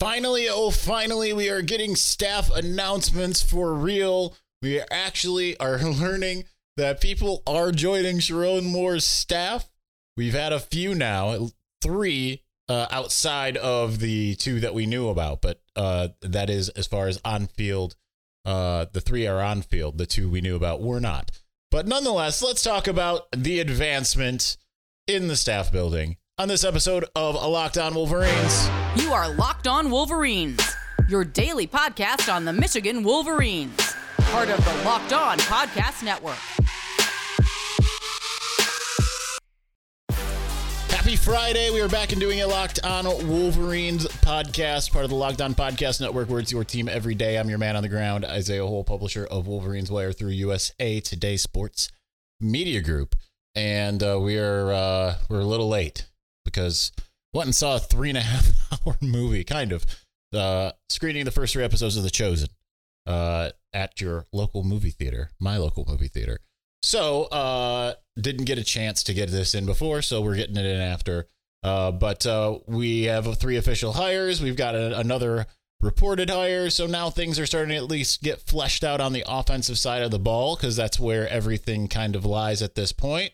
Finally, oh, finally, we are getting staff announcements for real. We actually are learning that people are joining Sherrone Moore's staff. We've had a few now, three uh, outside of the two that we knew about, but uh, that is as far as on field. Uh, the three are on field. The two we knew about were not. But nonetheless, let's talk about the advancement in the staff building on this episode of A Locked On Wolverines. You are Locked On Wolverines, your daily podcast on the Michigan Wolverines, part of the Locked On Podcast Network. Happy Friday. We are back and doing a Locked On Wolverines podcast, part of the Locked On Podcast Network, where it's your team every day. I'm your man on the ground, Isaiah Hole, publisher of Wolverines Wire through USA Today Sports Media Group. And uh, we are uh, we're a little late because went and saw a three and a half hour movie, kind of, uh, screening the first three episodes of The Chosen uh, at your local movie theater, my local movie theater. So, uh, didn't get a chance to get this in before, so we're getting it in after. Uh, but uh, we have three official hires. We've got a, another reported hire. So now things are starting to at least get fleshed out on the offensive side of the ball because that's where everything kind of lies at this point.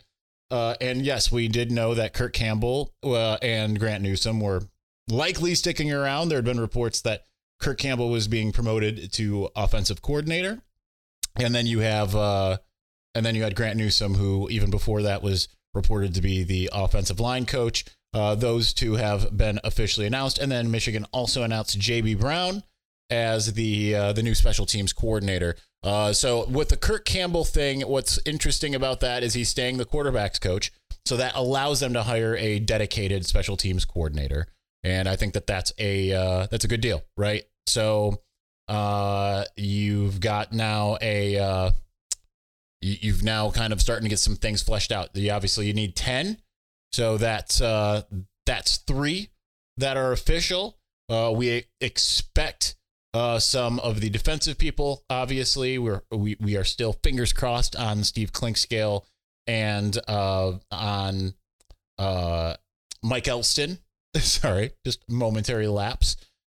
Uh, and yes, we did know that Kirk Campbell uh, and Grant Newsome were likely sticking around. There had been reports that Kirk Campbell was being promoted to offensive coordinator. And then you have uh, and then you had Grant Newsome, who even before that was reported to be the offensive line coach. Uh, those two have been officially announced, and then Michigan also announced JB Brown as the uh, the new special teams coordinator. Uh, so with the Kirk Campbell thing, what's interesting about that is he's staying the quarterbacks coach, so that allows them to hire a dedicated special teams coordinator, and I think that that's a uh, that's a good deal, right? So uh, you've got now a uh, you've now kind of starting to get some things fleshed out. You obviously you need 10. So that's uh that's 3 that are official. We expect uh some of the defensive people obviously we're we we are still fingers crossed on Steve Clinkscale and uh on uh Mike Elston. Sorry, just momentary lapse.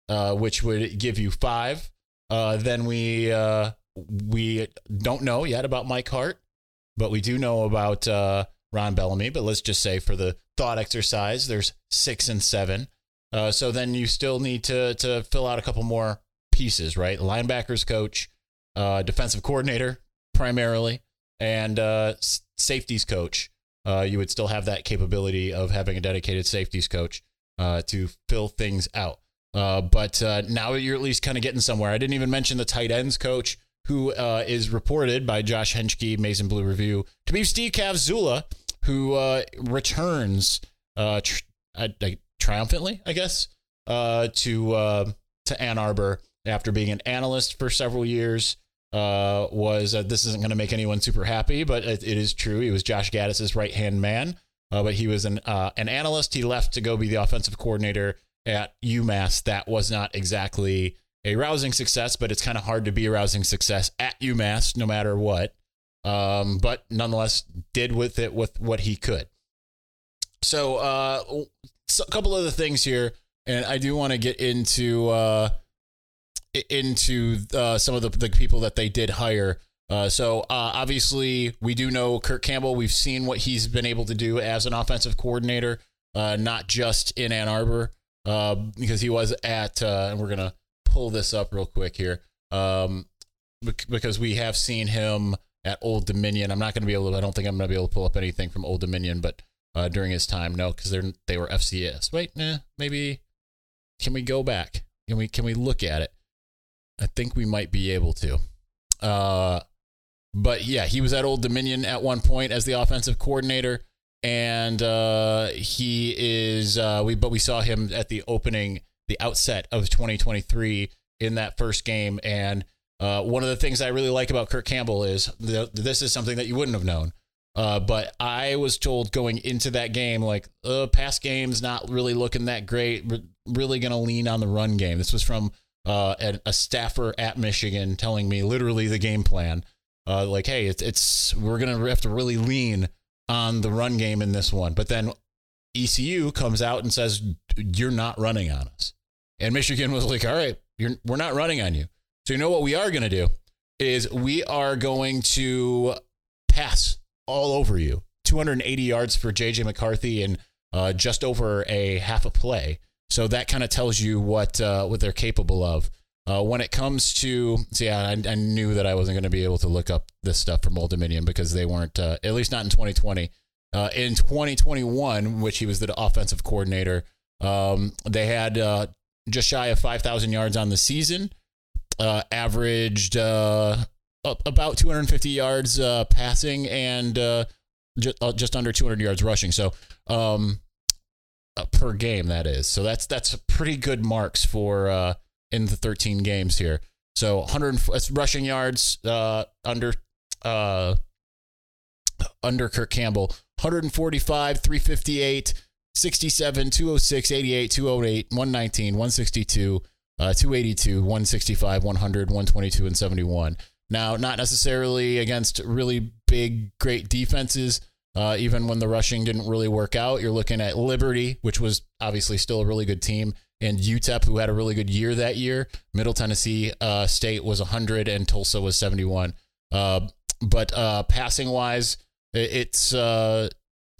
Uh which would give you 5. Uh then we uh we don't know yet about Mike Hart, but we do know about Ron Bellamy. But let's just say for the thought exercise, there's six and seven. So then you still need to to fill out a couple more pieces, right? Linebackers coach, uh, defensive coordinator primarily, and uh, safeties coach. Uh, you would still have that capability of having a dedicated safeties coach uh, to fill things out. but now you're at least kind of getting somewhere. I didn't even mention the tight ends coach who uh, is reported by Josh Henschke, Maize & Blue Review, to be Steve Casula, who uh, returns uh, tr- triumphantly, I guess, uh, to uh, to Ann Arbor after being an analyst for several years. Uh, was this isn't going to make anyone super happy, but it, it is true. He was Josh Gattis's right hand man, but he was an an analyst. He left to go be the offensive coordinator at UMass. That was not exactly a rousing success, but it's kind of hard to be a rousing success at UMass no matter what. Um, but nonetheless, did with it with what he could. So, uh, so a couple other things here, and I do want to get into uh, into uh, some of the, the people that they did hire. Uh, so uh, obviously, we do know Kirk Campbell. We've seen what he's been able to do as an offensive coordinator, uh, not just in Ann Arbor, uh, because he was at, uh, and we're gonna pull this up real quick here um, because we have seen him at Old Dominion. I'm not going to be able to, I don't think I'm going to be able to pull up anything from Old Dominion, but uh, during his time, no, because they're they were FCS. Wait, maybe can we go back? Can we can we look at it? I think we might be able to. Uh, but yeah, he was at Old Dominion at one point as the offensive coordinator, and uh, he is. Uh, we but we saw him at the opening the outset of 2023 in that first game. And uh, one of the things I really like about Kirk Campbell is the, this is something that you wouldn't have known. Uh, but I was told going into that game, like, uh, past game's not really looking that great. We're really going to lean on the run game. This was from uh, a, a, staffer at Michigan telling me literally the game plan. Uh, like, hey, it's, it's we're to have to really lean on the run game in this one. But then ECU comes out and says, you're not running on us. And Michigan was like, all right, we're not running on you. So you know what we are to do is we are going to pass all over you. 280 yards for JJ McCarthy and uh, just over a half a play. So that kind of tells you what uh, what they're capable of. Uh, when it comes to, yeah, I, I knew that I wasn't going to be able to look up this stuff from Old Dominion because they weren't, uh, at least not in 2020. Uh, in 2021, which he was the offensive coordinator, um, they had uh, just shy of 5,000 yards on the season, uh, averaged uh, about 250 yards uh, passing and uh, just, just under 200 yards rushing. So um, Uh, per game, that is. So that's that's pretty good marks for uh, in the 13 games here. So 100 rushing yards uh, under under Kirk Campbell, 145, 358. 67, 206, 88, 208, 119, 162, uh, 282, 165, 100, 122, and 71. Now, not necessarily against really big, great defenses. Uh, even when the rushing didn't really work out, you're looking at Liberty, which was obviously still a really good team, and UTEP, who had a really good year that year. Middle Tennessee uh, State was 100, and Tulsa was 71. Uh, but uh, passing wise, it's uh,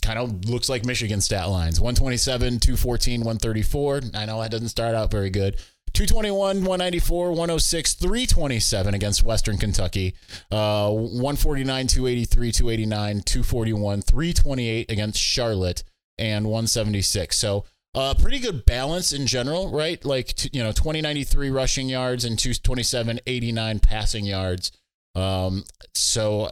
kind of looks like Michigan stat lines 127, 214, 134. I know that doesn't start out very good. 221, 194, 106, 327 against Western Kentucky. Uh, 149, 283, 289, 241, 328 against Charlotte, and 176. So, uh, pretty good balance in general, right? Like, you know, 2093 rushing yards and 227, 89 passing yards. Um, so,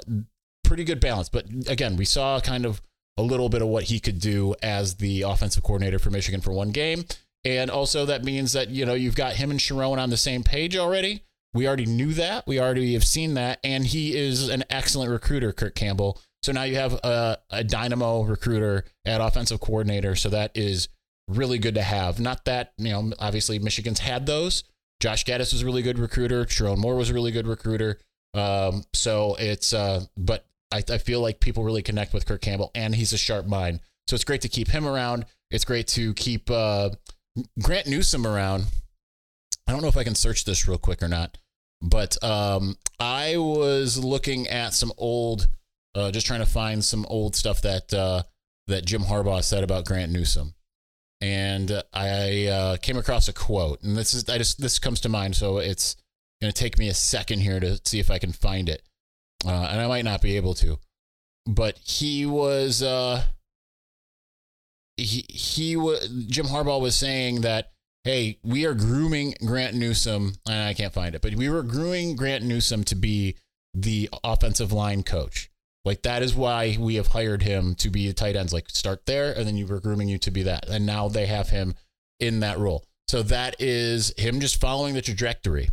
pretty good balance. But again, we saw kind of a little bit of what he could do as the offensive coordinator for Michigan for one game. And also that means that, you know, you've got him and Sherrone on the same page already. We already knew that. We already have seen that. And he is an excellent recruiter, Kirk Campbell. So now you have a, a dynamo recruiter at offensive coordinator. So that is really good to have. Not that, you know, obviously Michigan's had those. Josh Gattis was a really good recruiter. Sherrone Moore was a really good recruiter. Um, so it's, uh, but I, I feel like people really connect with Kirk Campbell, and he's a sharp mind. So it's great to keep him around. It's great to keep uh, Grant Newsome around. I don't know if I can search this real quick or not, but um, I was looking at some old, uh, just trying to find some old stuff that uh, that Jim Harbaugh said about Grant Newsome, and I uh, came across a quote, and this is I just this comes to mind, so it's going to take me a second here to see if I can find it uh, and I might not be able to, but he was uh, he he was Jim Harbaugh was saying that hey, we are grooming Grant Newsome, and I can't find it, but we were grooming Grant Newsome to be the offensive line coach. Like that is why we have hired him to be a tight ends. Like start there, and then you were grooming you to be that, and now they have him in that role. So that is him just following the trajectory,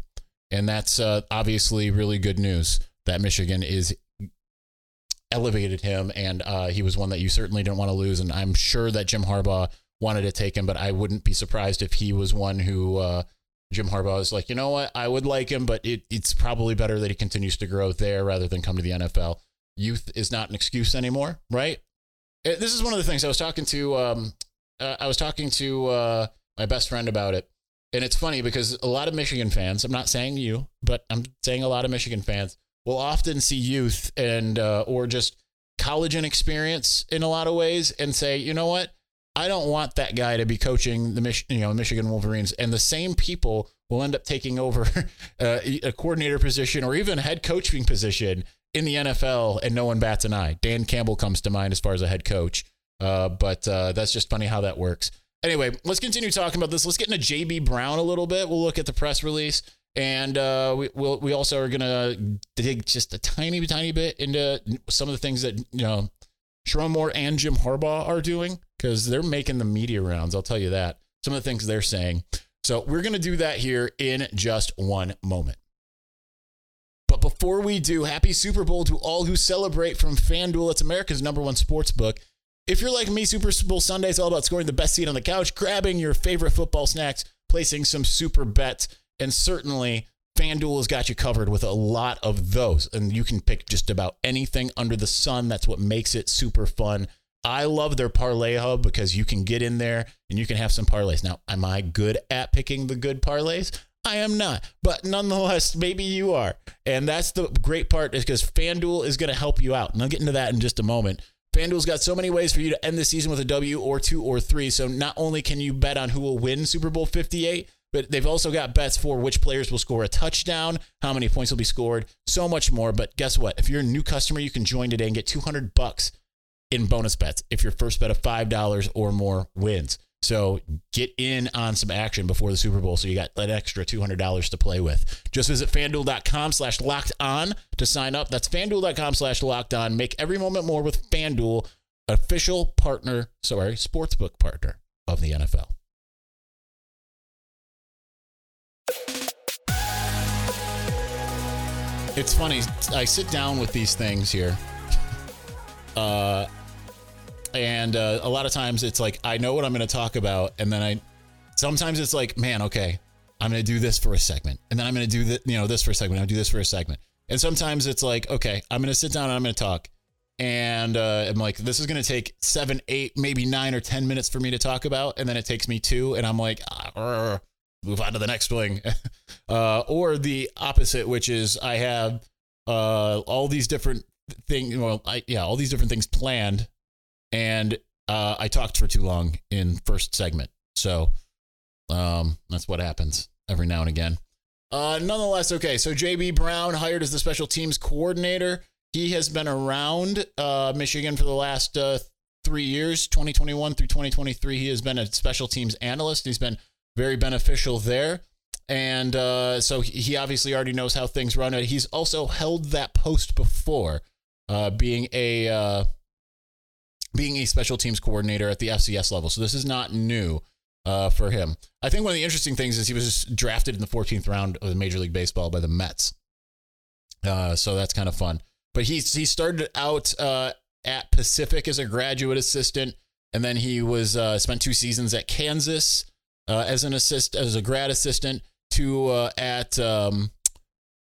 and that's uh, obviously really good news that Michigan is elevated him, and uh, he was one that you certainly didn't want to lose. And I'm sure that Jim Harbaugh wanted to take him, but I wouldn't be surprised if he was one who uh, Jim Harbaugh is like, you know what, I would like him, but it, it's probably better that he continues to grow there rather than come to the NFL. Youth is not an excuse anymore, right? It, this is one of the things I was talking to. Um, uh, I was talking to uh, my best friend about it, and it's funny because a lot of Michigan fans. I'm not saying you, but I'm saying a lot of Michigan fans will often see youth and uh, or just college inexperience in a lot of ways and say, you know what, I don't want that guy to be coaching the Mich- you know Michigan Wolverines, and the same people will end up taking over uh, a coordinator position or even a head coaching position in the NFL, and no one bats an eye. Dan Campbell comes to mind as far as a head coach, uh, but uh, that's just funny how that works. Anyway, let's continue talking about this. Let's get into JB Brown a little bit. We'll look at the press release. And uh, we we'll, we also are gonna dig just a tiny tiny bit into some of the things that you know Sherrone Moore and Jim Harbaugh are doing because they're making the media rounds. I'll tell you that. Some of the things they're saying. So we're gonna do that here in just one moment. But before we do, happy Super Bowl to all who celebrate from FanDuel. It's America's number one sports book. If you're like me, Super Bowl Sunday is all about scoring the best seat on the couch, grabbing your favorite football snacks, placing some super bets and certainly, FanDuel has got you covered with a lot of those. And you can pick just about anything under the sun. That's what makes it super fun. I love their parlay hub because you can get in there and you can have some parlays. Now, am I good at picking the good parlays? I am not, but nonetheless, maybe you are. And that's the great part is because FanDuel is going to help you out. And I'll get into that in just a moment. FanDuel's got so many ways for you to end the season with a W or two or three. So not only can you bet on who will win Super Bowl 58, but they've also got bets for which players will score a touchdown, how many points will be scored, so much more. But guess what? If you're a new customer, you can join today and get 200 bucks in bonus bets if your first bet of $5 or more wins. So get in on some action before the Super Bowl so you got an extra $200 to play with. Just visit fanduel.com slash locked on to sign up. That's fanduel.com slash locked on. Make every moment more with FanDuel, official partner, sorry, sportsbook partner of the NFL. It's funny. I sit down with these things here. Uh, and uh, a lot of times it's like I know what I'm going to talk about, and then I sometimes it's like, man, okay, I'm going to do this for a segment, and then I'm going to do that, you know, this for a segment. I'll do this for a segment, and sometimes it's like, okay, I'm going to sit down and I'm going to talk, and uh, I'm like, this is going to take seven, eight, maybe nine or ten minutes for me to talk about, and then it takes me two, and I'm like, ah, move on to the next thing, uh, or the opposite, which is I have uh, all these different things. Well, I, yeah, all these different things planned and uh, I talked for too long in first segment. So um, that's what happens every now and again. Uh, nonetheless, okay. So JB Brown hired as the special teams coordinator. He has been around uh, Michigan for the last uh, three years, 2021 through 2023. He has been a special teams analyst. He's been very beneficial there. And uh, so he obviously already knows how things run. He's also held that post before, uh, being a uh, being a special teams coordinator at the FCS level. So this is not new uh, for him. I think one of the interesting things is he was drafted in the 14th round of Major League Baseball by the Mets. Uh, so that's kind of fun. But he he started out uh, at Pacific as a graduate assistant, and then he was spent two seasons at Kansas uh, as an assist as a grad assistant, to uh, at um,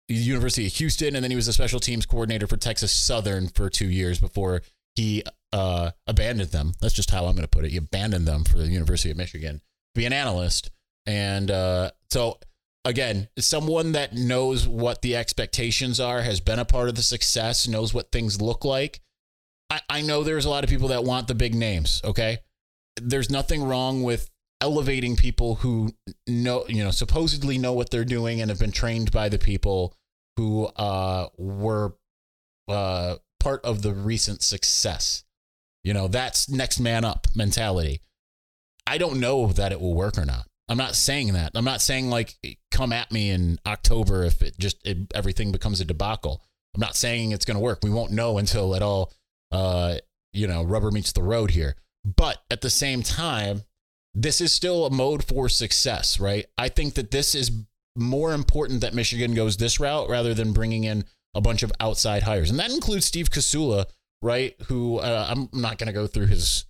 the University of Houston, and then he was a special teams coordinator for Texas Southern for two years before he uh, abandoned them. That's just how I'm going to put it. He abandoned them for the University of Michigan to be an analyst. And uh, so, again, someone that knows what the expectations are, has been a part of the success, knows what things look like. I, I know there's a lot of people that want the big names, okay? There's nothing wrong with elevating people who know, you know, supposedly know what they're doing and have been trained by the people who uh, were uh, part of the recent success. You know, that's next man up mentality. I don't know that it will work or not. I'm not saying that. I'm not saying like come at me in October if it just it, everything becomes a debacle. I'm not saying it's going to work. We won't know until it all uh you know, rubber meets the road here. But at the same time, this is still a mode for success, right? I think that this is more important that Michigan goes this route rather than bringing in a bunch of outside hires. And that includes Steve Casula, right? Who uh, I'm not going to go through his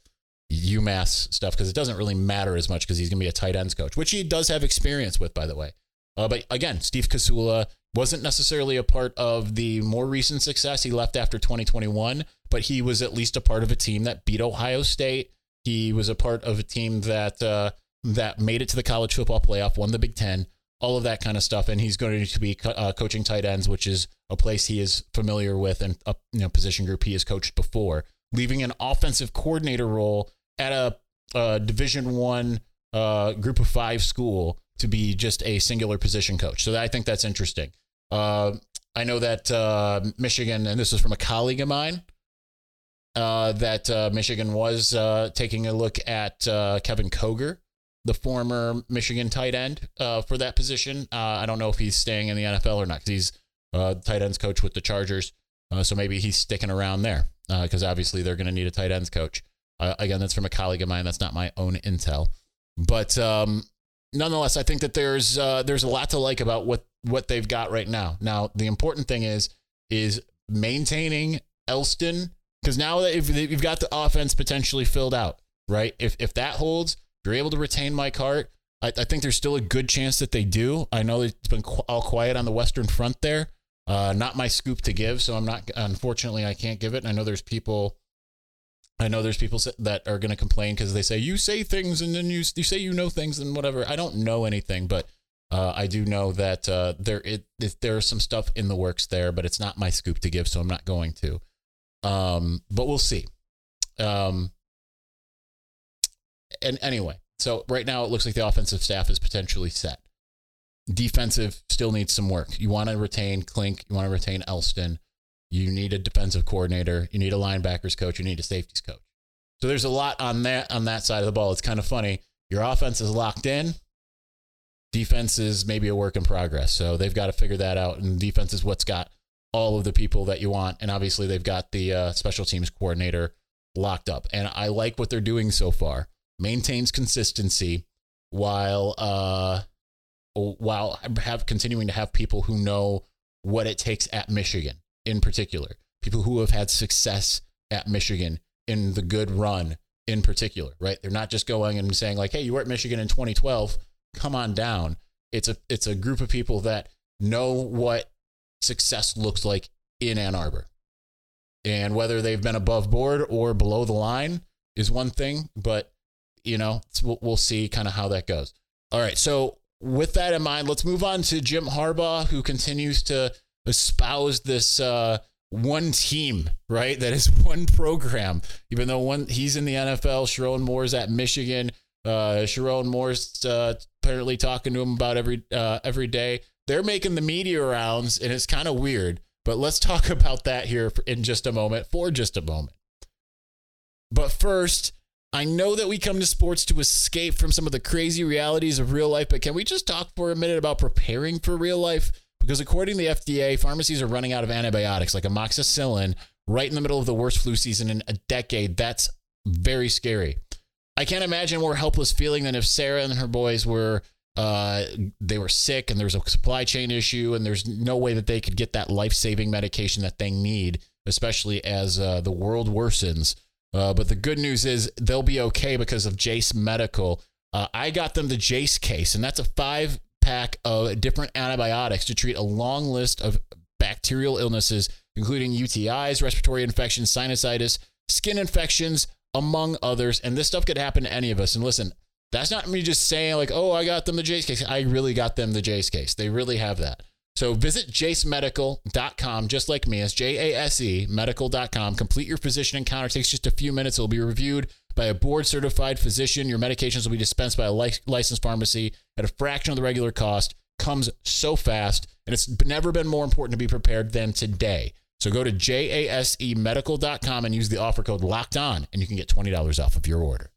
UMass stuff because it doesn't really matter as much because he's going to be a tight ends coach, which he does have experience with, by the way. Uh, but again, Steve Casula wasn't necessarily a part of the more recent success. He left after 2021, but he was at least a part of a team that beat Ohio State. He was a part of a team that uh, that made it to the college football playoff, won the Big Ten, all of that kind of stuff. And he's going to be uh, coaching tight ends, which is a place he is familiar with and a you know, position group he has coached before. Leaving an offensive coordinator role at a, a Division One uh, Group of Five school to be just a singular position coach. So I think that's interesting. Uh, I know that uh, Michigan, and this is from a colleague of mine, uh, that uh, Michigan was uh, taking a look at Kevin Koger the former Michigan tight end uh, for that position. Uh, I don't know if he's staying in the NFL or not because he's uh, tight ends coach with the Chargers. Uh, so maybe he's sticking around there because uh, obviously they're going to need a tight ends coach. Uh, again, that's from a colleague of mine. That's not my own intel, but um, nonetheless, I think that there's there's a lot to like about what what they've got right now. Now, the important thing is is maintaining Elston because now that if you've got the offense potentially filled out, right? If if that holds, you're able to retain Mike Hart, I, I, think there's still a good chance that they do. I know it's been qu- all quiet on the Western Front there. Uh, not my scoop to give, so I'm not. Unfortunately, I can't give it. And I know there's people I know there's people that are going to complain because they say you say things and then you you say you know things and whatever. I don't know anything, but uh, I do know that uh, there it, it there's some stuff in the works there, but it's not my scoop to give, so I'm not going to. Um, but we'll see. Um, and anyway, so right now it looks like the offensive staff is potentially set. Defensive still needs some work. You want to retain Clink. You want to retain Elston. You need a defensive coordinator. You need a linebackers coach. You need a safeties coach. So there's a lot on that on that side of the ball. It's kind of funny. Your offense is locked in. Defense is maybe a work in progress. So they've got to figure that out. And defense is what's got all of the people that you want. And obviously they've got the uh, special teams coordinator locked up. And I like what they're doing so far. Maintains consistency while uh while have continuing to have people who know what it takes at Michigan in particular, people who have had success at Michigan in the good run in particular, right? They're not just going and saying like, "Hey, you were at Michigan in 2012, come on down." It's a it's a group of people that know what success looks like in Ann Arbor. And whether they've been above board or below the line is one thing, but you know, we'll, see kind of how that goes. All right, so with that in mind, let's move on to Jim Harbaugh, who continues to espouse this uh, one team, right? That is one program. Even though one he's in the NFL, Sherrone Moore's at Michigan. Uh, Sherrone Moore's uh, apparently talking to him about every uh, every day. They're making the media rounds, and it's kind of weird. But let's talk about that here in just a moment. For just a moment. But first, I know that we come to sports to escape from some of the crazy realities of real life, but can we just talk for a minute about preparing for real life? Because according to the FDA, pharmacies are running out of antibiotics like amoxicillin right in the middle of the worst flu season in a decade. That's very scary. I can't imagine a more helpless feeling than if Sarah and her boys were uh, they were sick and there's a supply chain issue and there's no way that they could get that life-saving medication that they need, especially as uh, the world worsens. Uh, but the good news is they'll be okay because of Jase Medical. Uh, I got them the Jase case, and that's a five pack of different antibiotics to treat a long list of bacterial illnesses, including UTIs, respiratory infections, sinusitis, skin infections, among others. And this stuff could happen to any of us. And listen, that's not me just saying, like, oh, I got them the Jase case. I really got them the Jase case. They really have that. So visit jasemedical.com, just like me. It's J A S E medical.com. Complete your physician encounter. It takes just a few minutes. It will be reviewed by a board certified physician. Your medications will be dispensed by a licensed pharmacy at a fraction of the regular cost. Comes so fast, and it's never been more important to be prepared than today. So go to jasemedical.com and use the offer code locked on, and you can get $20 off of your order.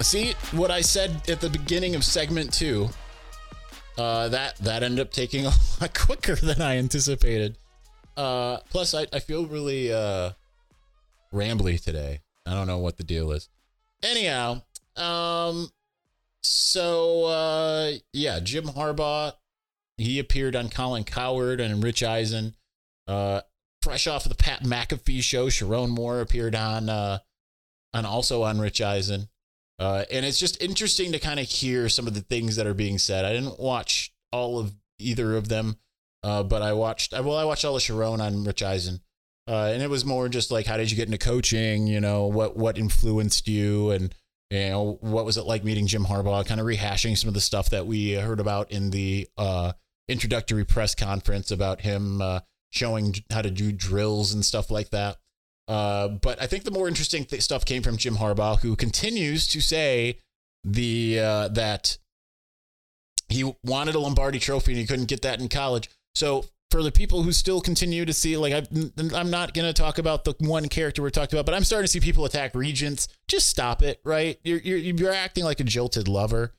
See what I said at the beginning of segment two. Uh, that that ended up taking a lot quicker than I anticipated. Uh, plus, I, I feel really uh, rambly today. I don't know what the deal is. Anyhow, um, so uh, yeah, Jim Harbaugh, he appeared on Colin Cowherd and Rich Eisen. Uh, fresh off of the Pat McAfee show, Sherrone Moore appeared on uh, on also on Rich Eisen. Uh, and it's just interesting to kind of hear some of the things that are being said. I didn't watch all of either of them, uh, but I watched. Well, I watched all of Sherrone on Rich Eisen, uh, and it was more just like, how did you get into coaching? You know, what what influenced you, and you know, what was it like meeting Jim Harbaugh? Kind of rehashing some of the stuff that we heard about in the uh, introductory press conference about him uh, showing how to do drills and stuff like that. Uh, but I think the more interesting th- stuff came from Jim Harbaugh, who continues to say the uh, that he wanted a Lombardi Trophy and he couldn't get that in college. So for the people who still continue to see, like i am not going to talk about the one character we're talking about, but I'm starting to see people attack regents. Just stop it, right? You're you're, you're acting like a jilted lover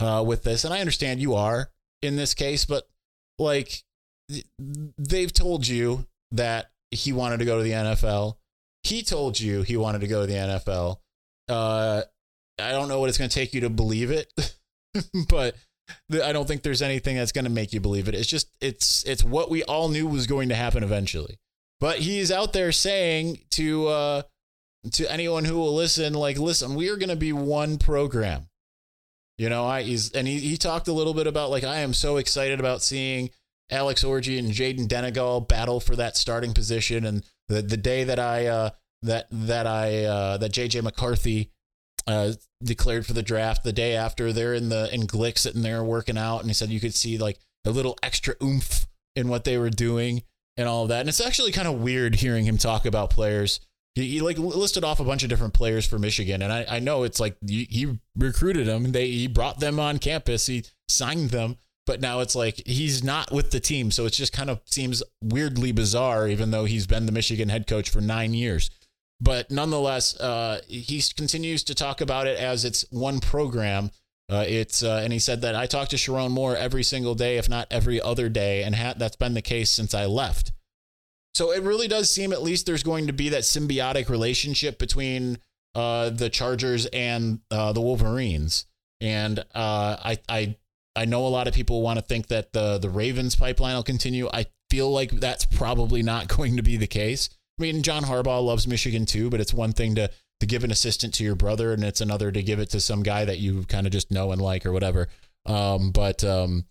uh, with this, and I understand you are in this case, but like they've told you that he wanted to go to the NFL he told you he wanted to go to the NFL. Uh, I don't know what it's going to take you to believe it, but I don't think there's anything that's going to make you believe it. It's just it's it's what we all knew was going to happen eventually. But he's out there saying to uh, to anyone who will listen, like, listen, we are going to be one program. You know, I he's and he he talked a little bit about like I am so excited about seeing Alex Orji and Jayden Denegal battle for that starting position. And the the day that I uh, that that I uh, that JJ McCarthy uh, declared for the draft, the day after they're in the in Glick sitting there working out, and he said you could see like a little extra oomph in what they were doing and all of that. And it's actually kind of weird hearing him talk about players. He, he like listed off a bunch of different players for Michigan, and I, I know it's like he, he recruited them, they he brought them on campus, he signed them, but now it's like he's not with the team, so it just kind of seems weirdly bizarre, even though he's been the Michigan head coach for nine years. But nonetheless, uh, he continues to talk about it as it's one program. Uh, it's uh, and he said that I talk to Sherrone Moore every single day, if not every other day, and ha- that's been the case since I left. So it really does seem, at least, there's going to be that symbiotic relationship between uh, the Chargers and uh, the Wolverines. And uh, I, I, I know a lot of people want to think that the the Ravens pipeline will continue. I feel like that's probably not going to be the case. I mean, John Harbaugh loves Michigan too, but it's one thing to to give an assistant to your brother, and it's another to give it to some guy that you kind of just know and like or whatever. Um, but um,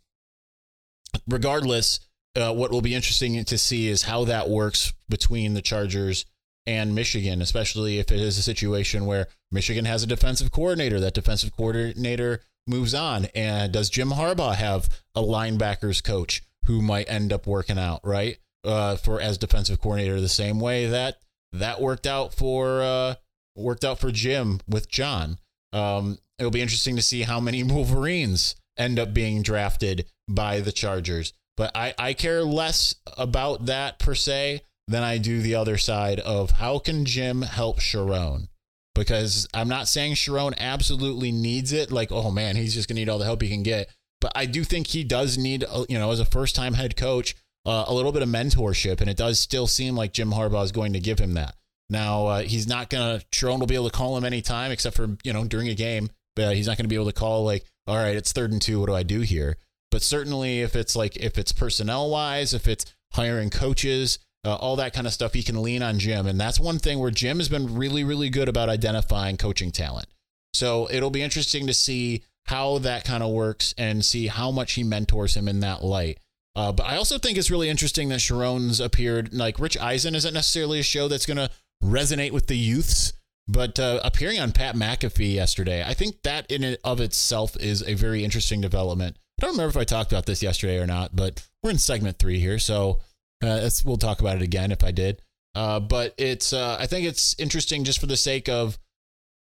regardless, uh, what will be interesting to see is how that works between the Chargers and Michigan, especially if it is a situation where Michigan has a defensive coordinator. That defensive coordinator moves on, and does Jim Harbaugh have a linebackers coach who might end up working out right uh, for as defensive coordinator the same way that that worked out for uh, worked out for Jim with John. Um, it'll be interesting to see how many Wolverines end up being drafted by the Chargers. But I, I care less about that per se than I do the other side of how can Jim help Sherrone? Because I'm not saying Sherrone absolutely needs it. Like, oh man, he's just going to need all the help he can get. But I do think he does need, uh, you know, as a first time head coach, uh, a little bit of mentorship. And it does still seem like Jim Harbaugh is going to give him that. Now, uh, he's not going to, Sherrone will be able to call him anytime except for, you know, during a game. But he's not going to be able to call, like, all right, it's third and two. What do I do here? But certainly, if it's like, if it's personnel wise, if it's hiring coaches, uh, all that kind of stuff, he can lean on Jim. And that's one thing where Jim has been really, really good about identifying coaching talent. So it'll be interesting to see how that kind of works and see how much he mentors him in that light. Uh, but I also think it's really interesting that Sherrone's appeared. Like Rich Eisen isn't necessarily a show that's going to resonate with the youths, but uh, appearing on Pat McAfee yesterday, I think that in and of itself is a very interesting development. I don't remember if I talked about this yesterday or not, but we're in segment three here, so uh, we'll talk about it again if I did. Uh, but it's uh, I think it's interesting just for the sake of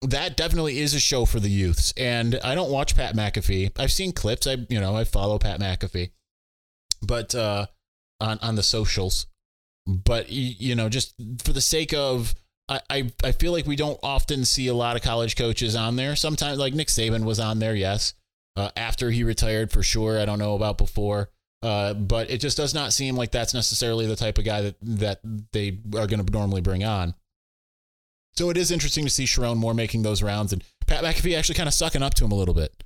that definitely is a show for the youths. And I don't watch Pat McAfee. I've seen clips. I you know I follow Pat McAfee, but uh, on on the socials. But you know, just for the sake of I, I, I feel like we don't often see a lot of college coaches on there. Sometimes, like Nick Saban was on there, yes. Uh, after he retired, for sure. I don't know about before, uh, but it just does not seem like that's necessarily the type of guy that that they are going to normally bring on. So it is interesting to see Sherrone Moore making those rounds and Pat McAfee actually kind of sucking up to him a little bit.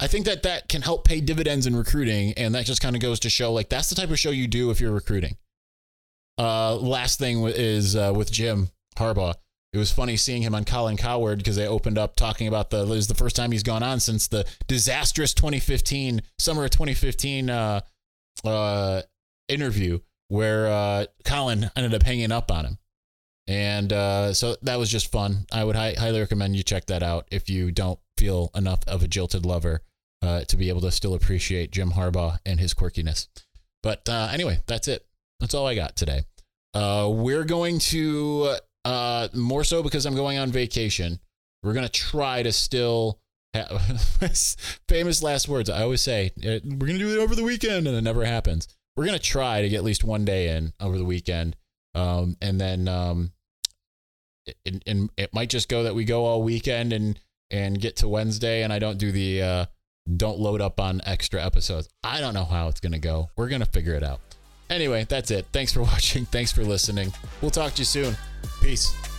I think that that can help pay dividends in recruiting, and that just kind of goes to show like that's the type of show you do if you're recruiting. Uh, last thing is uh, with Jim Harbaugh. It was funny seeing him on Colin Cowherd because they opened up talking about the. Was the first time he's gone on since the disastrous 2015 summer of 2015 uh, uh, interview where uh, Colin ended up hanging up on him, and uh, so that was just fun. I would hi- highly recommend you check that out if you don't feel enough of a jilted lover uh, to be able to still appreciate Jim Harbaugh and his quirkiness. But uh, anyway, that's it. That's all I got today. Uh, we're going to uh, more so because I'm going on vacation. We're gonna try to still famous last words. I always say we're gonna do it over the weekend, and it never happens. We're gonna try to get at least one day in over the weekend, um, and then um, it, and it might just go that we go all weekend and and get to Wednesday, and I don't do the uh, don't load up on extra episodes. I don't know how it's gonna go. We're gonna figure it out. Anyway, that's it. Thanks for watching. Thanks for listening. We'll talk to you soon. Peace.